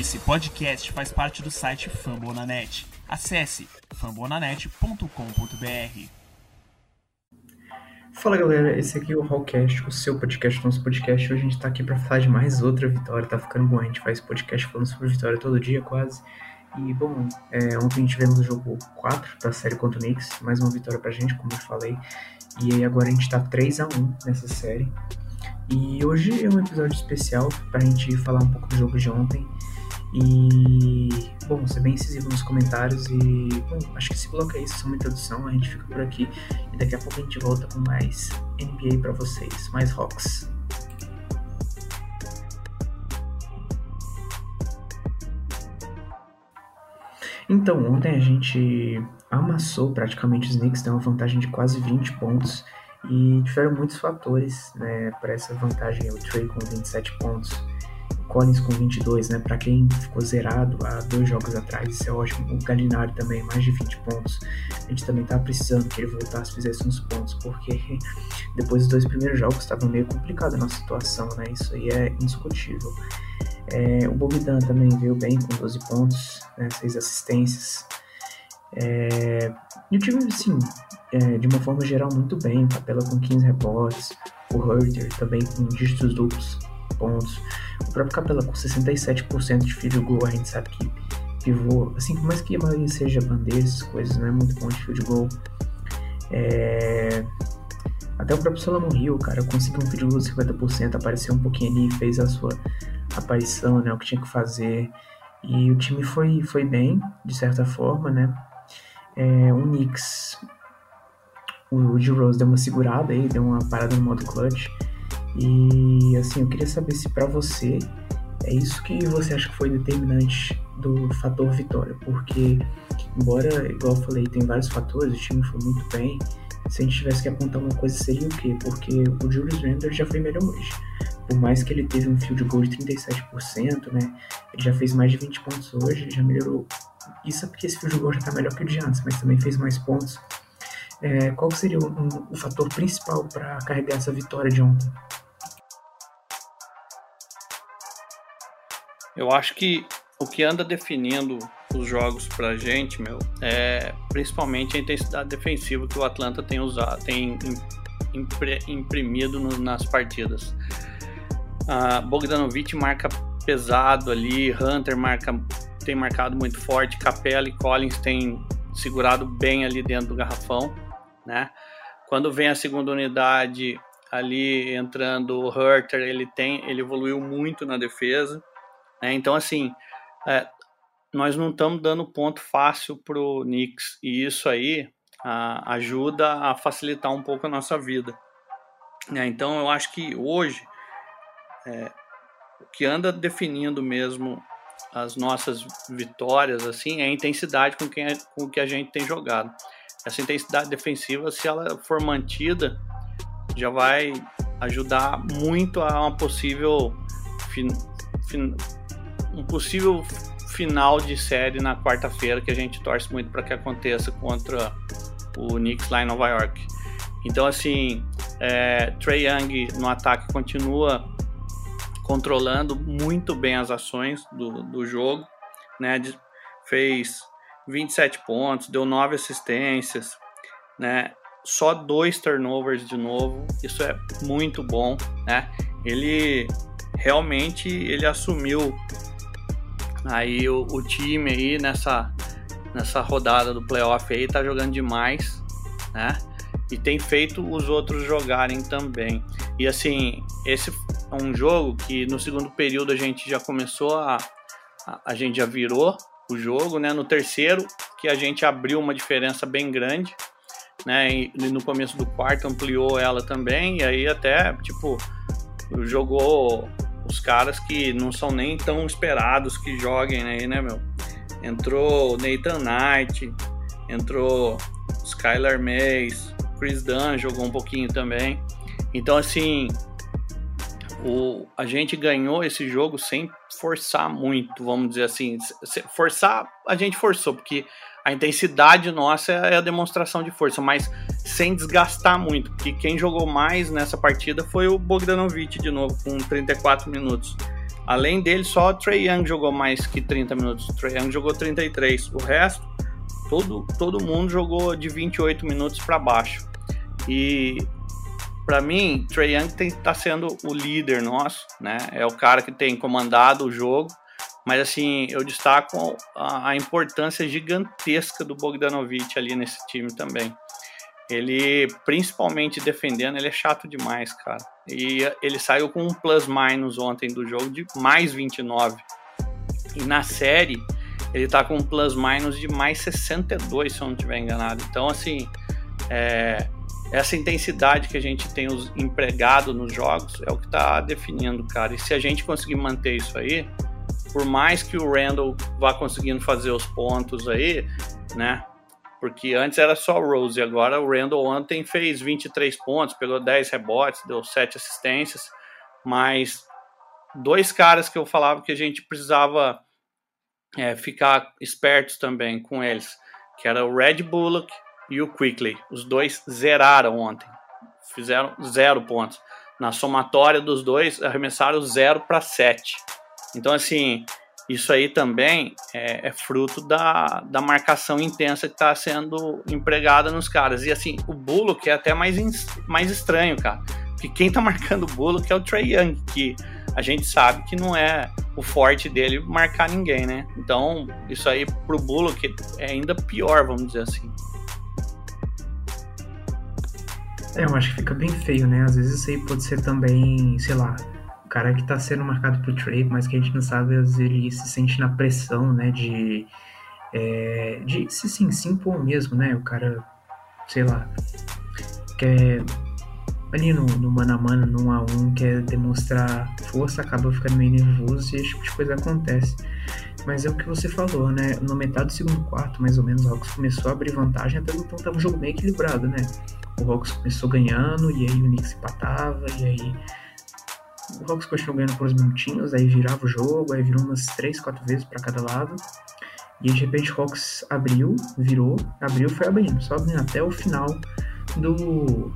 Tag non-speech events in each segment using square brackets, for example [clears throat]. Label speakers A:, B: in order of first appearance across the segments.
A: Esse podcast faz parte do site Fambonanet. Acesse fambonanet.com.br.
B: Fala galera, esse aqui é o Hallcast, o seu podcast, nosso podcast. Hoje a gente tá aqui pra falar de mais outra vitória, tá ficando bom. A gente faz podcast falando sobre vitória todo dia quase. E bom, é, ontem tivemos o jogo 4 da série contra o Knicks, mais uma vitória pra gente, como eu falei. E aí agora a gente tá 3 a 1 nessa série. E hoje é um episódio especial pra gente falar um pouco do jogo de ontem e, bom, ser bem incisivo nos comentários e, bom, acho que esse bloco é isso, só uma introdução, a gente fica por aqui e daqui a pouco a gente volta com mais NBA para vocês, mais Hawks. Então, ontem a gente amassou praticamente os Knicks, tem uma vantagem de quase 20 pontos e tiveram muitos fatores né, para essa vantagem. O Trey com 27 pontos, Collins com 22, né? Para quem ficou zerado há dois jogos atrás, isso é ótimo. O Galinari também, mais de 20 pontos. A gente também tava precisando que ele voltasse, fizesse uns pontos, porque [laughs] depois dos dois primeiros jogos estava meio complicada a nossa situação, né? Isso aí é indiscutível. É, o Bogdan também veio bem com 12 pontos, né, 6 assistências. É, e o time, assim, é, de uma forma geral, muito bem. Capela com 15 rebotes, o Herter também com dígitos duplos pontos. O próprio Capela com 67% de field goal, a gente sabe que pivô, assim, por mais que a maioria seja bandeira, essas coisas, não é muito bom de field goal. É... Até o próprio Solomon Hill, cara, conseguiu um field goal de 50%, apareceu um pouquinho ali, fez a sua aparição, né, o que tinha que fazer. E o time foi, foi bem, de certa forma, né. É, o Knicks, o D. Rose deu uma segurada aí, deu uma parada no modo clutch. E assim, eu queria saber se para você é isso que você acha que foi determinante do fator vitória, porque embora, igual eu falei, tem vários fatores, o time foi muito bem. Se a gente tivesse que apontar uma coisa, seria o quê? Porque o Julius Randle já foi melhor hoje. Por mais que ele teve um field goal de 37%, né? Ele já fez mais de 20 pontos hoje, já melhorou. Isso é porque esse field goal já tá melhor que o de antes, mas também fez mais pontos. É, qual seria o, um, o fator principal para carregar essa vitória de ontem?
C: Eu acho que o que anda definindo os jogos pra gente, meu, é principalmente a intensidade defensiva que o Atlanta tem usado, tem imprimido nas partidas. Uh, Bogdanovic marca pesado ali, Hunter marca, tem marcado muito forte, Capella e Collins têm segurado bem ali dentro do garrafão, né? Quando vem a segunda unidade ali entrando o Herter, ele tem, ele evoluiu muito na defesa. Né? Então, assim, é, nós não estamos dando ponto fácil para o Knicks e isso aí a, ajuda a facilitar um pouco a nossa vida. Né? Então, eu acho que hoje é, o que anda definindo mesmo as nossas vitórias assim é a intensidade com, quem, com que a gente tem jogado. Essa intensidade defensiva, se ela for mantida, já vai ajudar muito a uma possível fin, fin, um possível final de série na quarta-feira que a gente torce muito para que aconteça contra o Knicks lá em Nova York. Então, assim, é, Trey Young no ataque continua controlando muito bem as ações do, do jogo, né? Fez 27 pontos, deu 9 assistências, né? Só dois turnovers de novo, isso é muito bom, né? Ele realmente ele assumiu Aí o, o, time aí nessa, nessa rodada do playoff aí tá jogando demais, né? E tem feito os outros jogarem também. E assim, esse é um jogo que no segundo período a gente já começou a. A, a gente já virou o jogo, né? No terceiro, que a gente abriu uma diferença bem grande, né? E no começo do quarto ampliou ela também, e aí até, tipo, jogou os caras que não são nem tão esperados que joguem aí, né, meu? Entrou Nathan Knight, entrou Skylar Mays, Chris Dunn jogou um pouquinho também. Então, assim, o, a gente ganhou esse jogo sem forçar muito, vamos dizer assim. Forçar, a gente forçou, porque a intensidade nossa é a demonstração de força, mas sem desgastar muito, porque quem jogou mais nessa partida foi o Bogdanovic de novo, com 34 minutos. Além dele, só o Trey Young jogou mais que 30 minutos. O Trey Young jogou 33. O resto, todo, todo mundo jogou de 28 minutos para baixo. E para mim, Trey Young está sendo o líder nosso, né? É o cara que tem comandado o jogo. Mas assim, eu destaco a, a importância gigantesca do Bogdanovich ali nesse time também. Ele, principalmente defendendo, ele é chato demais, cara. E ele saiu com um plus-minus ontem do jogo de mais 29. E na série, ele tá com um plus-minus de mais 62, se eu não estiver enganado. Então, assim, é, essa intensidade que a gente tem empregado nos jogos é o que tá definindo, cara. E se a gente conseguir manter isso aí, por mais que o Randall vá conseguindo fazer os pontos aí, né? Porque antes era só o Rose, agora o Randall ontem fez 23 pontos, pegou 10 rebotes, deu 7 assistências, mas dois caras que eu falava que a gente precisava é, ficar espertos também com eles, que era o Red Bullock e o Quickly. Os dois zeraram ontem, fizeram zero pontos. Na somatória dos dois, arremessaram 0 para 7. Então, assim, isso aí também é, é fruto da, da marcação intensa que está sendo empregada nos caras. E assim, o Bullock é até mais, mais estranho, cara. Porque quem está marcando o Bullock é o Trey Young, que a gente sabe que não é o forte dele marcar ninguém, né? Então, isso aí pro Bullock é ainda pior, vamos dizer assim.
B: É, eu acho que fica bem feio, né? Às vezes isso aí pode ser também, sei lá, cara que tá sendo marcado pro trade, mas que a gente não sabe, vezes ele se sente na pressão, né, de, é, de se sim, se impor mesmo, né, o cara, sei lá, quer ali no, no mano a mano, no 1 a 1 quer demonstrar força, acaba ficando meio nervoso e esse tipo de coisa acontece. Mas é o que você falou, né? No metade do segundo quarto, mais ou menos, o Hawks começou a abrir vantagem, até então tava um jogo meio equilibrado, né? O Hawks começou ganhando, e aí o Knicks empatava, e aí o Hawks continuou ganhando por uns minutinhos, aí virava o jogo, aí virou umas 3, 4 vezes para cada lado. E de repente o Hawks abriu, virou, abriu foi abrindo, só abrindo até o final do,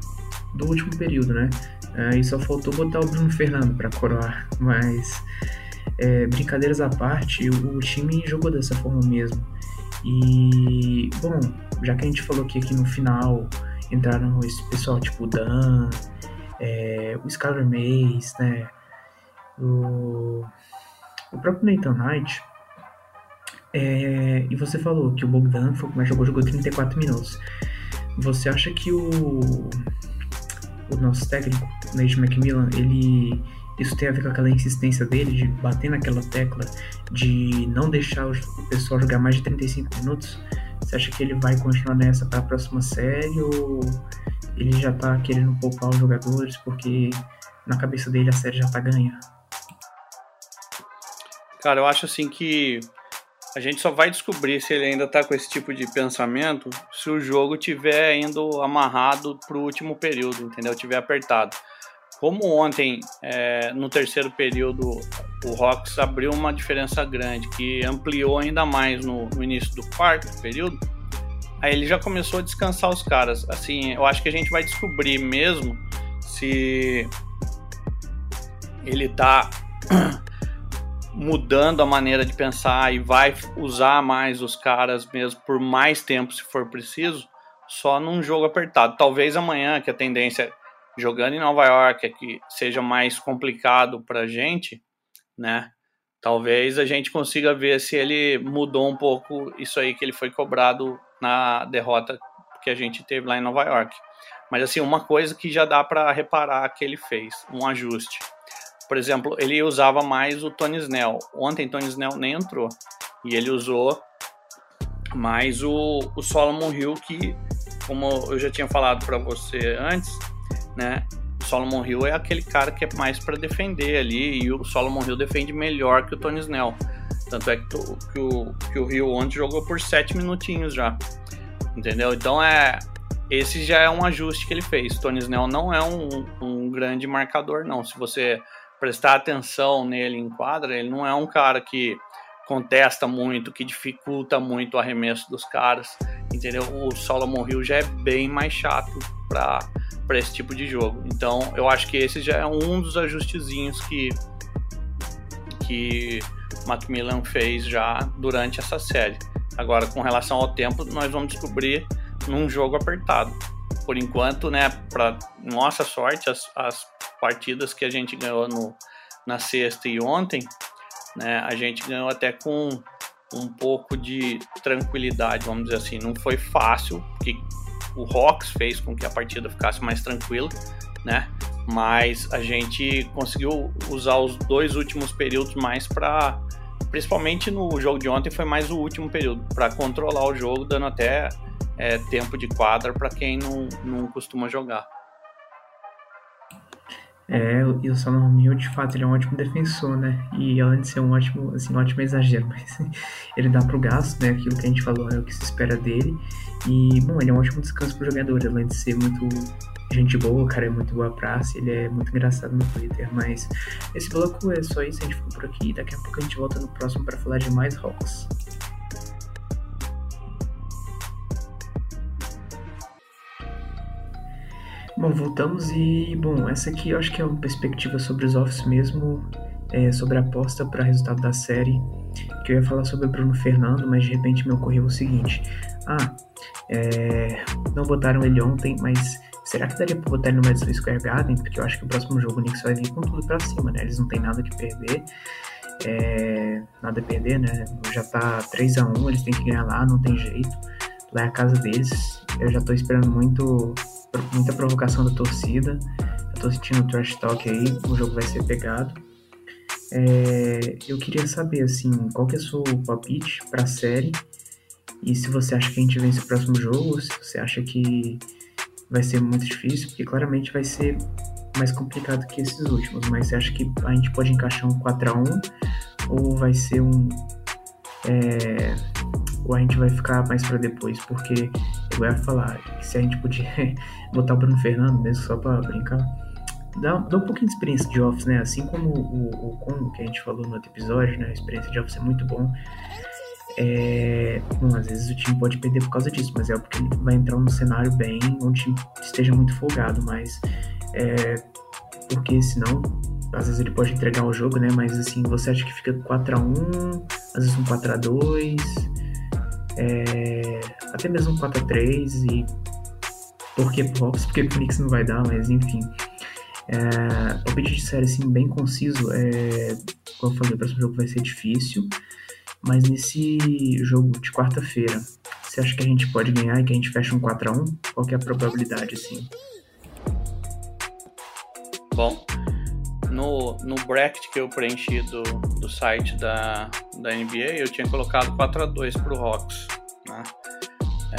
B: do último período, né? Aí só faltou botar o Bruno Fernando para coroar, [laughs] mas é, brincadeiras à parte, o, time jogou dessa forma mesmo. E, bom, já que a gente falou que aqui no final entraram esse pessoal tipo Dan, é, o Skyler Mays, né? O, o próprio Nathan Knight. É, e você falou que o Bogdan foi mais jogou, jogou 34 minutos. Você acha que o, o nosso técnico, Nate McMillan, ele isso tem a ver com aquela insistência dele de bater naquela tecla de não deixar o pessoal jogar mais de 35 minutos? Você acha que ele vai continuar nessa para a próxima série ou ele já tá querendo poupar os jogadores porque na cabeça dele a série já tá ganha.
C: Cara, eu acho assim que a gente só vai descobrir se ele ainda tá com esse tipo de pensamento se o jogo tiver indo amarrado pro último período, entendeu? Tiver apertado. Como ontem, é, no terceiro período, o Hawks abriu uma diferença grande, que ampliou ainda mais no, no início do quarto período, Aí ele já começou a descansar os caras. Assim, eu acho que a gente vai descobrir mesmo se ele tá [clears throat] mudando a maneira de pensar e vai usar mais os caras mesmo por mais tempo se for preciso, só num jogo apertado. Talvez amanhã, que a tendência jogando em Nova York é que seja mais complicado pra gente, né? Talvez a gente consiga ver se ele mudou um pouco isso aí que ele foi cobrado na derrota que a gente teve lá em Nova York. Mas assim, uma coisa que já dá para reparar que ele fez, um ajuste. Por exemplo, ele usava mais o Tony Snell. Ontem Tony Snell nem entrou. E ele usou mais o, o Solomon Hill, que, como eu já tinha falado para você antes, né? O Solomon Hill é aquele cara que é mais para defender ali. E o Solomon Hill defende melhor que o Tony Snell. Tanto é que, tu, que, o, que o Rio ontem jogou por sete minutinhos já. Entendeu? Então é. Esse já é um ajuste que ele fez. Tony Snell não é um, um grande marcador, não. Se você prestar atenção nele em quadra, ele não é um cara que contesta muito, que dificulta muito o arremesso dos caras, entendeu? O Solomon Hill já é bem mais chato para esse tipo de jogo. Então, eu acho que esse já é um dos ajustezinhos que que Macmillan fez já durante essa série. Agora, com relação ao tempo, nós vamos descobrir num jogo apertado. Por enquanto, né, para nossa sorte, as, as, partidas que a gente ganhou no, na sexta e ontem, né, a gente ganhou até com um pouco de tranquilidade, vamos dizer assim. Não foi fácil, porque o Hawks fez com que a partida ficasse mais tranquila, né? Mas a gente conseguiu usar os dois últimos períodos mais para principalmente no jogo de ontem foi mais o último período para controlar o jogo, dando até é, tempo de quadra para quem não, não costuma jogar.
B: É, e o Solomon Hill, de fato, ele é um ótimo defensor, né? E além de ser um ótimo, assim, um ótimo exagero, [laughs] mas ele dá pro gasto, né? Aquilo que a gente falou é o que se espera dele. E, bom, ele é um ótimo descanso pro jogador, além de ser muito gente boa, o cara é muito boa praça, ele é muito engraçado no Twitter, mas esse bloco é só isso, a gente ficou por aqui, daqui a pouco a gente volta no próximo para falar de mais Hawks. Bom, voltamos e, bom, essa aqui eu acho que é uma perspectiva sobre os offs mesmo, é, sobre a aposta para resultado da série, que eu ia falar sobre Bruno Fernando, mas de repente me ocorreu o seguinte, ah, é, não botaram ele ontem, mas será que daria pra botar ele no Madison Square Garden? Porque eu acho que o próximo jogo o Knicks vai vir com tudo pra cima, né, eles não tem nada que perder, é, nada a perder, né, já tá 3 a 1 eles têm que ganhar lá, não tem jeito, lá é a casa deles, eu já tô esperando muito muita provocação da torcida. Eu tô sentindo o trash talk aí, o jogo vai ser pegado. É, eu queria saber, assim, qual que é o seu palpite pra série e se você acha que a gente vence o próximo jogo, se você acha que vai ser muito difícil, porque claramente vai ser mais complicado que esses últimos, mas acha que a gente pode encaixar um 4x1 ou vai ser um. É, ou a gente vai ficar mais para depois, porque eu ia falar que se a gente podia [laughs] botar o Bruno Fernando mesmo só para brincar, dá, dá um pouquinho de experiência de Office, né? Assim como o, o Congo que a gente falou no outro episódio, né? A experiência de Office é muito bom. É, bom, às vezes o time pode perder por causa disso, mas é porque ele vai entrar num cenário bem onde esteja muito folgado, mas é, porque senão às vezes ele pode entregar o jogo, né? Mas assim, você acha que fica 4 a 1 às vezes um 4 a 2 é, até mesmo um 4x3 e por que Hawks? Porque o Knicks não vai dar, mas enfim. É, o pedido de série assim, bem conciso, é, como eu falei, o próximo jogo vai ser difícil, mas nesse jogo de quarta-feira, você acha que a gente pode ganhar e que a gente fecha um 4x1? Qual que é a probabilidade, assim?
C: Bom, no, no bracket que eu preenchi do, do site da, da NBA, eu tinha colocado 4 a 2 para o Hawks. Né?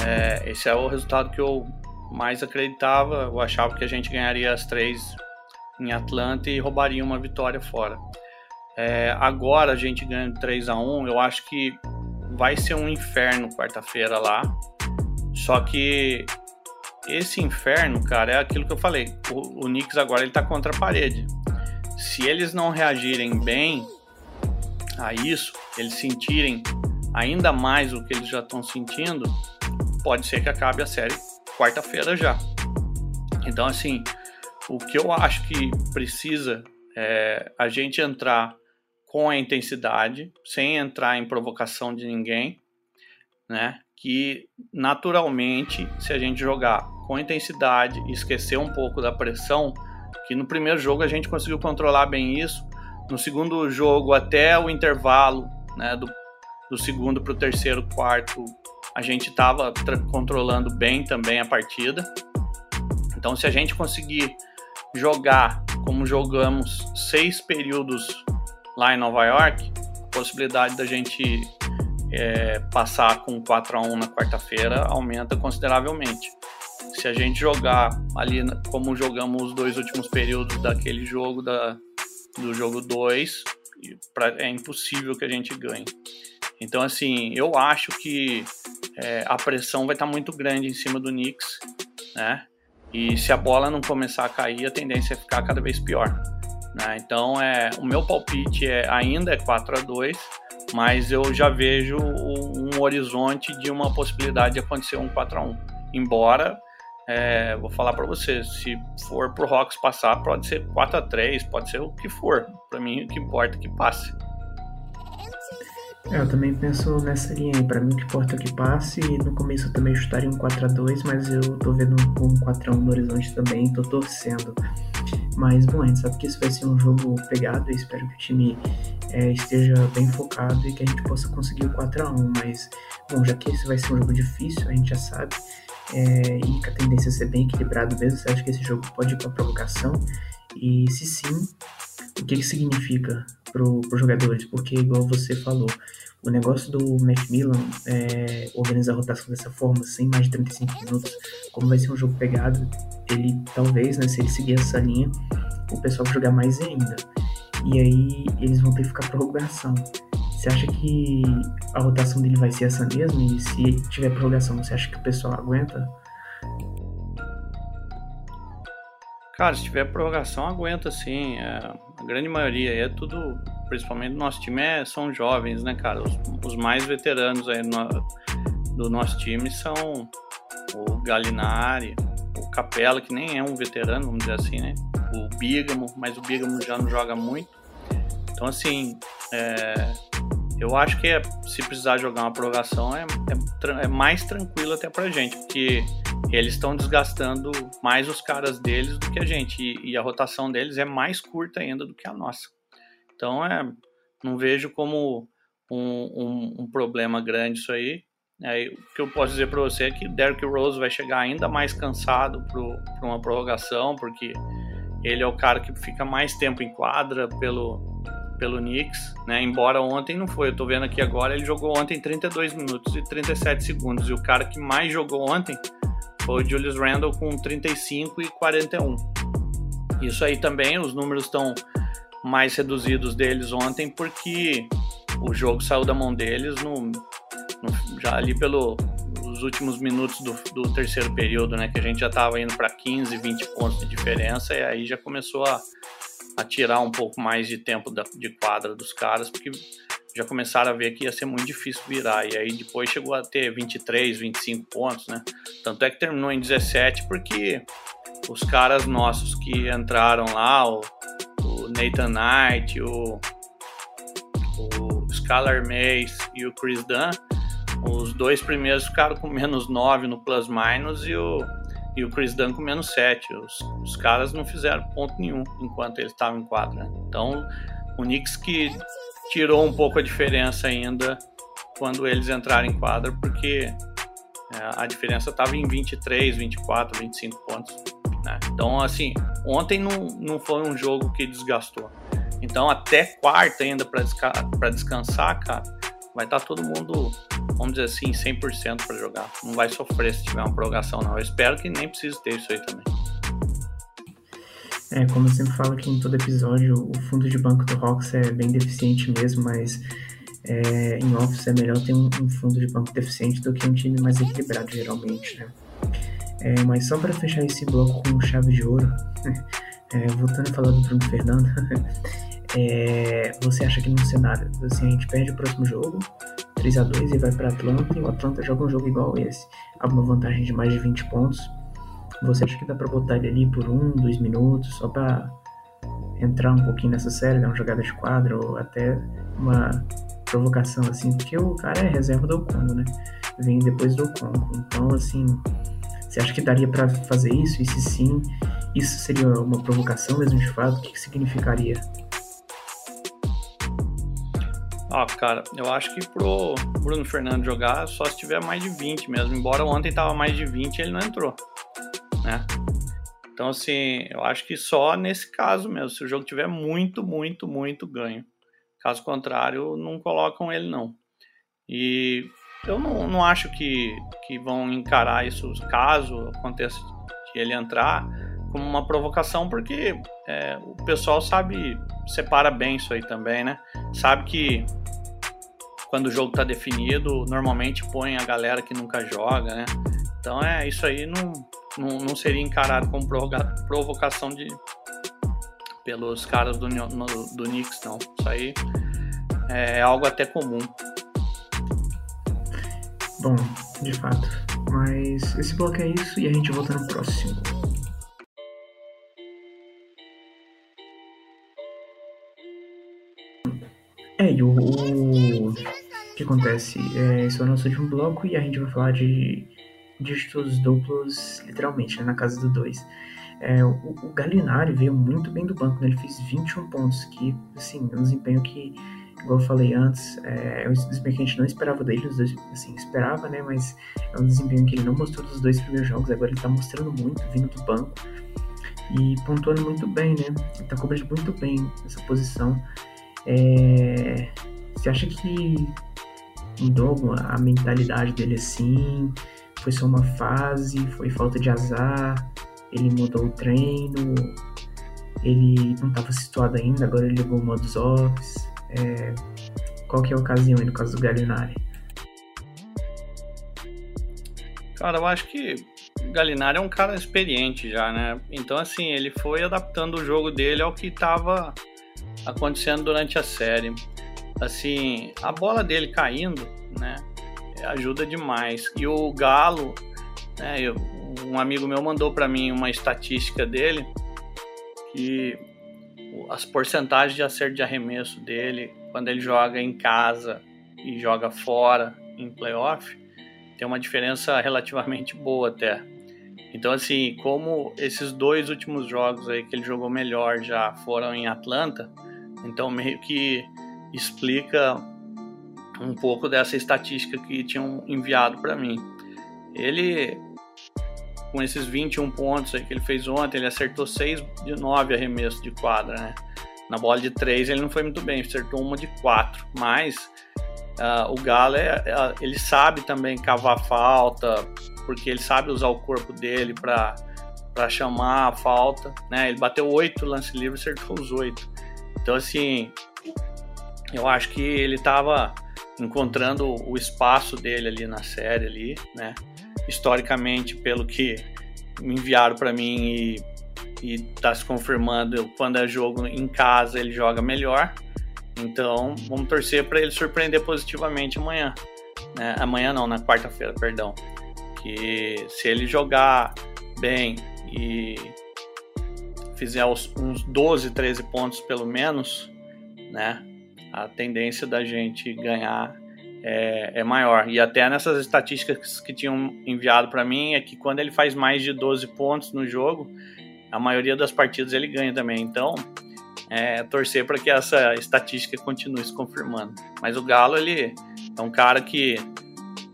C: É, esse é o resultado que eu mais acreditava. Eu achava que a gente ganharia as três em Atlanta e roubaria uma vitória fora. É, agora a gente ganha 3 a 1 eu acho que vai ser um inferno quarta-feira lá. Só que esse inferno, cara, é aquilo que eu falei. O, o Knicks agora ele tá contra a parede se eles não reagirem bem a isso, eles sentirem ainda mais o que eles já estão sentindo, pode ser que acabe a série quarta-feira já. Então, assim, o que eu acho que precisa é a gente entrar com a intensidade, sem entrar em provocação de ninguém, né? Que naturalmente, se a gente jogar com intensidade e esquecer um pouco da pressão, que no primeiro jogo a gente conseguiu controlar bem isso. No segundo jogo, até o intervalo, né, do, do segundo para o terceiro quarto, a gente estava controlando bem também a partida. Então, se a gente conseguir jogar como jogamos seis períodos lá em Nova York, a possibilidade da gente é, passar com 4 a 1 na quarta-feira aumenta consideravelmente se a gente jogar ali como jogamos os dois últimos períodos daquele jogo, da, do jogo 2, é impossível que a gente ganhe. Então, assim, eu acho que é, a pressão vai estar tá muito grande em cima do Knicks, né? E se a bola não começar a cair, a tendência é ficar cada vez pior. Né? Então, é, o meu palpite é, ainda é 4 a 2 mas eu já vejo um horizonte de uma possibilidade de acontecer um 4 a 1 Embora é, vou falar para você, se for pro Rocks passar, pode ser 4 a 3 pode ser o que for. Para mim, o que importa é que passe.
B: É, eu também penso nessa linha aí. Pra mim, o que importa é que passe. No começo eu também chutaria um 4x2, mas eu tô vendo um 4x1 no horizonte também. Tô torcendo. Mas, bom, a gente sabe que isso vai ser um jogo pegado. Espero que o time é, esteja bem focado e que a gente possa conseguir o 4x1. Mas, bom, já que esse vai ser um jogo difícil, a gente já sabe. É, e que a tendência é ser bem equilibrado mesmo. Você acha que esse jogo pode ir pra provocação? E se sim, o que, que significa para os jogadores? Porque, igual você falou, o negócio do Macmillan é organizar a rotação dessa forma, sem mais de 35 minutos, como vai ser um jogo pegado, ele talvez, né, se ele seguir essa linha, o pessoal vai jogar mais ainda. E aí eles vão ter que ficar prorrogação. Você acha que a rotação dele vai ser essa mesmo? E se tiver prorrogação, você acha que o pessoal aguenta?
C: Cara, se tiver prorrogação, aguenta sim. É, a grande maioria é tudo, principalmente do nosso time, é, são jovens, né, cara? Os, os mais veteranos aí no, do nosso time são o Galinari, o Capela, que nem é um veterano, vamos dizer assim, né? O Bígamo, mas o Bígamo já não joga muito. Então, assim, é, eu acho que é, se precisar jogar uma prorrogação é, é, é mais tranquilo até pra gente, porque eles estão desgastando mais os caras deles do que a gente. E, e, a rotação deles é mais curta ainda do que a nossa. Então, é, não vejo como um, um, um problema grande isso aí. É, o que eu posso dizer para você é que Derrick Rose vai chegar ainda mais cansado para uma prorrogação, porque ele é o cara que fica mais tempo em quadra pelo, pelo Knicks, né? Embora ontem não foi, eu tô vendo aqui agora, ele jogou ontem 32 minutos e 37 segundos, e o cara que mais jogou ontem foi o Julius Randle com 35 e 41. Isso aí também, os números estão mais reduzidos deles ontem porque o jogo saiu da mão deles no, no já ali pelos últimos minutos do, do, terceiro período, né? Que a gente já estava indo para 15, 20 pontos de diferença e aí já começou a, a tirar um pouco mais de tempo da, de quadra dos caras, porque já começaram a ver que ia ser muito difícil virar. E aí depois chegou a ter 23, 25 pontos, né? Tanto é que terminou em 17 porque os caras nossos que entraram lá, o, o Nathan Knight, o, o Skylar Mays e o Chris Dunn, os dois primeiros ficaram com menos 9 no plus minus e o, e o Chris Dunn com menos 7. Os, os caras não fizeram ponto nenhum enquanto eles estavam em quadra. Então, o Knicks que tirou um pouco a diferença ainda quando eles entraram em quadra, porque é, a diferença estava em 23, 24, 25 pontos. Né? Então, assim, ontem não, não foi um jogo que desgastou. Então, até quarta ainda para desca descansar, cara, vai estar tá todo mundo, vamos dizer assim, 100% para jogar. Não vai sofrer se tiver uma prorrogação, não. Eu espero que nem precise ter isso aí também.
B: É, como eu sempre falo aqui em todo episódio, o fundo de banco do Hawks é bem deficiente mesmo, mas é, em Office é melhor ter um, um, fundo de banco deficiente do que um time mais equilibrado, geralmente, né? É, mas só para fechar esse bloco com chave de ouro, [laughs] é, voltando a falar do Bruno Fernando, [laughs] é, você acha que no cenário, assim, a gente perde o próximo jogo, 3 a 2 e vai para Atlanta, e o Atlanta joga um jogo igual esse, abre uma vantagem de mais de 20 pontos, você acha que dá pra botar ele ali por um, dois minutos, só pra entrar um pouquinho nessa série, dar uma jogada de quadro, ou até uma provocação, assim, porque o cara é reserva do Congo, né? Vem depois do Congo. Então, assim, você acha que daria para fazer isso? E se sim, isso seria uma provocação mesmo de fato? O que, que significaria?
C: Ah, cara, eu acho que pro Bruno Fernando jogar só se tiver mais de 20 mesmo. Embora ontem tava mais de 20 ele não entrou né? Então, assim, eu acho que só nesse caso mesmo, se o jogo tiver muito, muito, muito ganho. Caso contrário, não colocam ele, não. E eu não, não acho que, que vão encarar isso, caso aconteça de ele entrar, como uma provocação, porque é, o pessoal sabe, separa bem isso aí também, né? Sabe que quando o jogo está definido, normalmente põe a galera que nunca joga, né? Então é isso aí não, não, não seria encarado como provocação de pelos caras do, no, do Knicks, não. Isso aí é algo até comum.
B: Bom, de fato. Mas esse bloco é isso e a gente volta no próximo. É, e o, acontece? É, esse é o nosso último bloco e a gente vai falar de dígitos duplos, literalmente, né, na casa do 2. É, o, o Galinari veio muito bem do banco, né? ele fez 21 pontos, que, assim, é um desempenho que, igual eu falei antes, é, é um desempenho que a gente não esperava dele, os dois, assim, esperava, né, mas é um desempenho que ele não mostrou nos dois primeiros jogos, agora ele tá mostrando muito, vindo do banco, e pontuando muito bem, né, ele tá cobrindo muito bem essa posição. É, você acha que mudou a mentalidade dele assim? Foi só uma fase? Foi falta de azar? ele mudou o treino, ele não estava situado ainda, agora ele ligou o modus office. É, qual que é a ocasião aí no caso do Galinari?
C: Cara, eu acho que Galinari é um cara experiente já, né? Então, assim, ele foi adaptando o jogo dele ao que estava acontecendo durante a série. Assim, a bola dele caindo, né? Ajuda demais. E o Galo, né? Eu, um amigo meu mandou para mim uma estatística dele que as porcentagens de acerto de arremesso dele quando ele joga em casa e joga fora em playoff tem uma diferença relativamente boa até. Então assim, como esses dois últimos jogos aí que ele jogou melhor já foram em Atlanta, então meio que explica um pouco dessa estatística que tinham enviado para mim. Ele com esses 21 pontos que ele fez ontem, ele acertou 6 de 9 arremessos de quadra, né? Na bola de 3 ele não foi muito bem, acertou uma de 4, mas uh, o Galo é, é, ele sabe também cavar falta, porque ele sabe usar o corpo dele para para chamar a falta, né? Ele bateu 8 lance livre, acertou os 8. Então assim, eu acho que ele estava encontrando o espaço dele ali na série ali, né? historicamente, pelo que me enviaram para mim e, e tá se confirmando, quando é jogo em casa ele joga melhor. Então, vamos torcer para ele surpreender positivamente amanhã. Né? Amanhã não, na quarta-feira, perdão. Que se ele jogar bem e fizer uns 12, 13 pontos pelo menos, né? A tendência da gente ganhar é, é, maior. E até nessas estatísticas que tinham enviado para mim é que quando ele faz mais de 12 pontos no jogo, a maioria das partidas ele ganha também. Então, é, torcer para que essa estatística continue se confirmando. Mas o Galo, ele é um cara que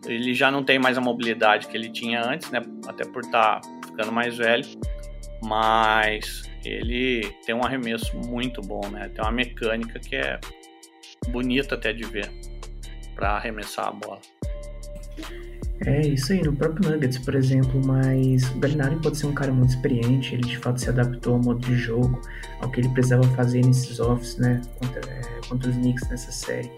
C: ele já não tem mais a mobilidade que ele tinha antes, né? Até por estar tá ficando mais velho. Mas ele tem um arremesso muito bom, né? Tem uma mecânica que é bonita até de ver para arremessar a bola.
B: É isso aí, no próprio Nuggets, por exemplo, mas o Gallinari pode ser um cara muito experiente, ele de fato se adaptou ao modo de jogo, ao que ele precisava fazer nesses offs, né, contra, é, contra os Knicks nessa série.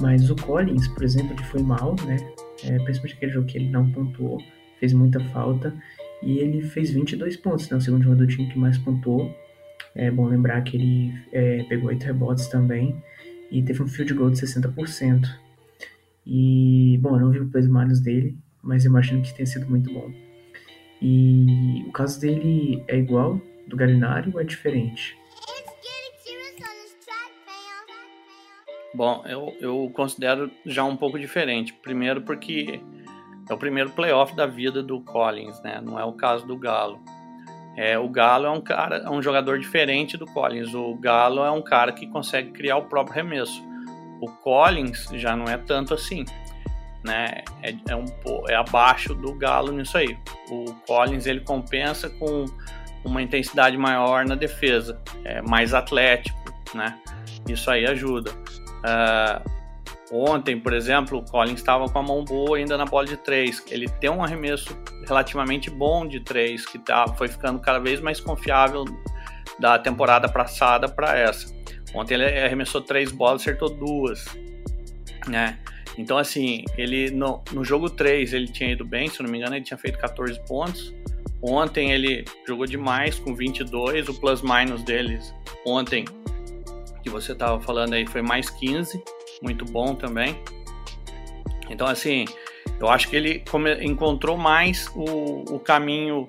B: Mas o Collins, por exemplo, ele foi mal, né, é, principalmente aquele jogo que ele não pontuou, fez muita falta, e ele fez 22 pontos, né, o segundo jogador do time que mais pontuou. É bom lembrar que ele é, pegou 8 rebotes também, e teve um field goal de 60%. E, bom, eu não vi o plus minus dele, mas imagino que tenha sido muito bom. E o caso dele é igual do Galinari ou é diferente?
C: Bom, eu, eu considero já um pouco diferente. Primeiro porque é o primeiro playoff da vida do Collins, né? Não é o caso do Galo. É, o Galo é um cara, é um jogador diferente do Collins. O Galo é um cara que consegue criar o próprio remesso. O Collins já não é tanto assim, né? É, é um é abaixo do Galo nisso aí. O Collins ele compensa com uma intensidade maior na defesa, é mais atlético, né? Isso aí ajuda. Uh, Ontem, por exemplo, o Collins estava com a mão boa ainda na bola de três. Ele tem um arremesso relativamente bom de três, que tá, foi ficando cada vez mais confiável da temporada passada para essa. Ontem ele arremessou três bolas, acertou duas, né? Então, assim, ele no, no jogo 3 ele tinha ido bem, se não me engano, ele tinha feito 14 pontos. Ontem ele jogou demais com 22, o plus-minus deles ontem, que você estava falando aí, foi mais 15 muito bom também. Então, assim, eu acho que ele encontrou mais o, o caminho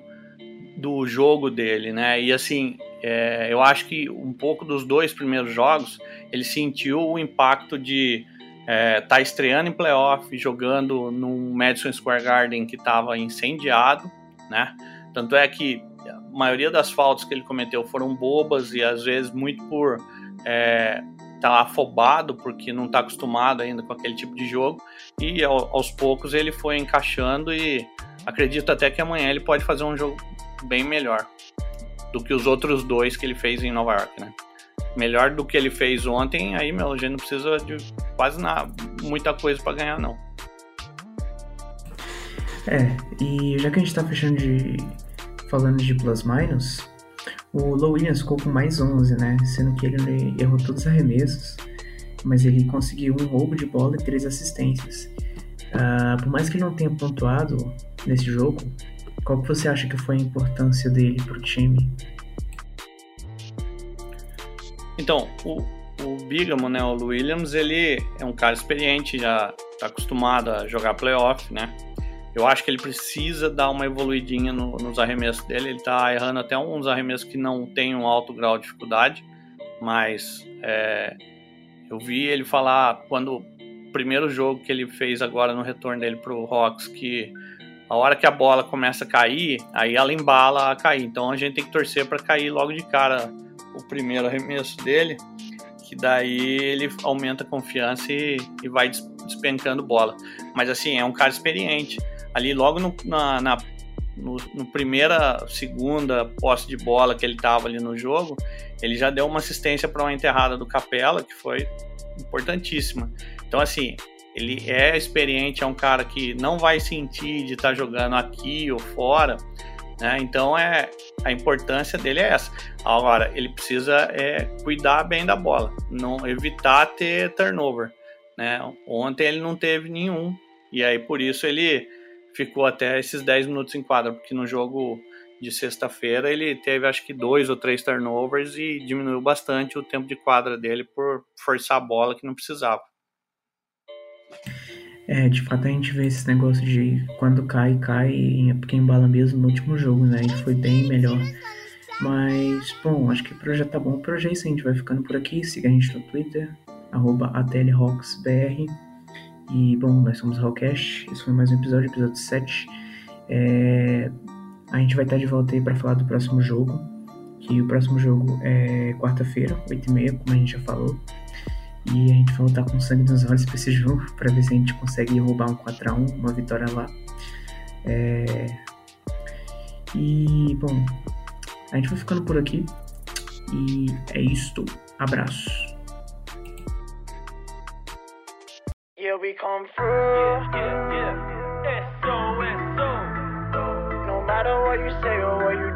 C: do jogo dele, né? E assim, é, eu acho que um pouco dos dois primeiros jogos ele sentiu o impacto de é, tá estreando em playoff, jogando num Madison Square Garden que estava incendiado, né? Tanto é que a maioria das faltas que ele cometeu foram bobas e às vezes muito por é, tá afobado porque não está acostumado ainda com aquele tipo de jogo e aos poucos ele foi encaixando e acredito até que amanhã ele pode fazer um jogo bem melhor do que os outros dois que ele fez em Nova York, né? Melhor do que ele fez ontem, aí meu, gente não precisa de quase nada, muita coisa para ganhar não.
B: É, e já que a gente tá fechando de falando de plus minus, o Low Williams ficou com mais 11, né? Sendo que ele errou todos os arremessos, mas ele conseguiu um roubo de bola e três assistências. Uh, por mais que ele não tenha pontuado nesse jogo, qual que você acha que foi a importância dele para o time?
C: Então, o, o Bigamo, né, o Williams, ele é um cara experiente, já está acostumado a jogar playoff, né? Eu acho que ele precisa dar uma evoluidinha no, nos arremessos dele. Ele está errando até uns arremessos que não tem um alto grau de dificuldade, mas é, eu vi ele falar quando o primeiro jogo que ele fez agora no retorno dele para o Hawks que a hora que a bola começa a cair, aí ela embala a cair. Então a gente tem que torcer para cair logo de cara o primeiro arremesso dele, que daí ele aumenta a confiança e, e vai despencando bola. Mas assim, é um cara experiente ali logo no, na, na no, no, primeira, segunda posse de bola que ele estava ali no jogo, ele já deu uma assistência para uma enterrada do Capela, que foi importantíssima. Então, assim, ele é experiente, é um cara que não vai sentir de estar tá jogando aqui ou fora, né? Então, é a importância dele é essa. Agora, ele precisa é, cuidar bem da bola, não evitar ter turnover. Né? Ontem ele não teve nenhum, e aí por isso ele ficou até esses 10 minutos em quadra, porque no jogo de sexta-feira ele teve acho que dois ou três turnovers e diminuiu bastante o tempo de quadra dele por forçar a bola que não precisava.
B: É, de fato a gente vê esse negócio de quando cai, cai, é porque embala mesmo no último jogo, né? E foi bem melhor. Mas, bom, acho que hoje já tá bom. Hoje é isso, a gente vai ficando por aqui. Siga a gente no Twitter, arroba. E, bom, nós somos Hallcast, esse foi mais um episódio, episódio 7. É... A gente vai estar de volta aí para falar do próximo jogo, que o próximo jogo é quarta-feira, 8h30, como a gente já falou. E a gente vai lutar com sangue nos olhos para esse [laughs] jogo, para ver se a gente consegue roubar um 4x1, uma vitória lá. É... E, bom, a gente vai ficando por aqui. E é isto. Abraço. We come through. Yeah, yeah, yeah. S-O-S-O. No matter what you say or what you.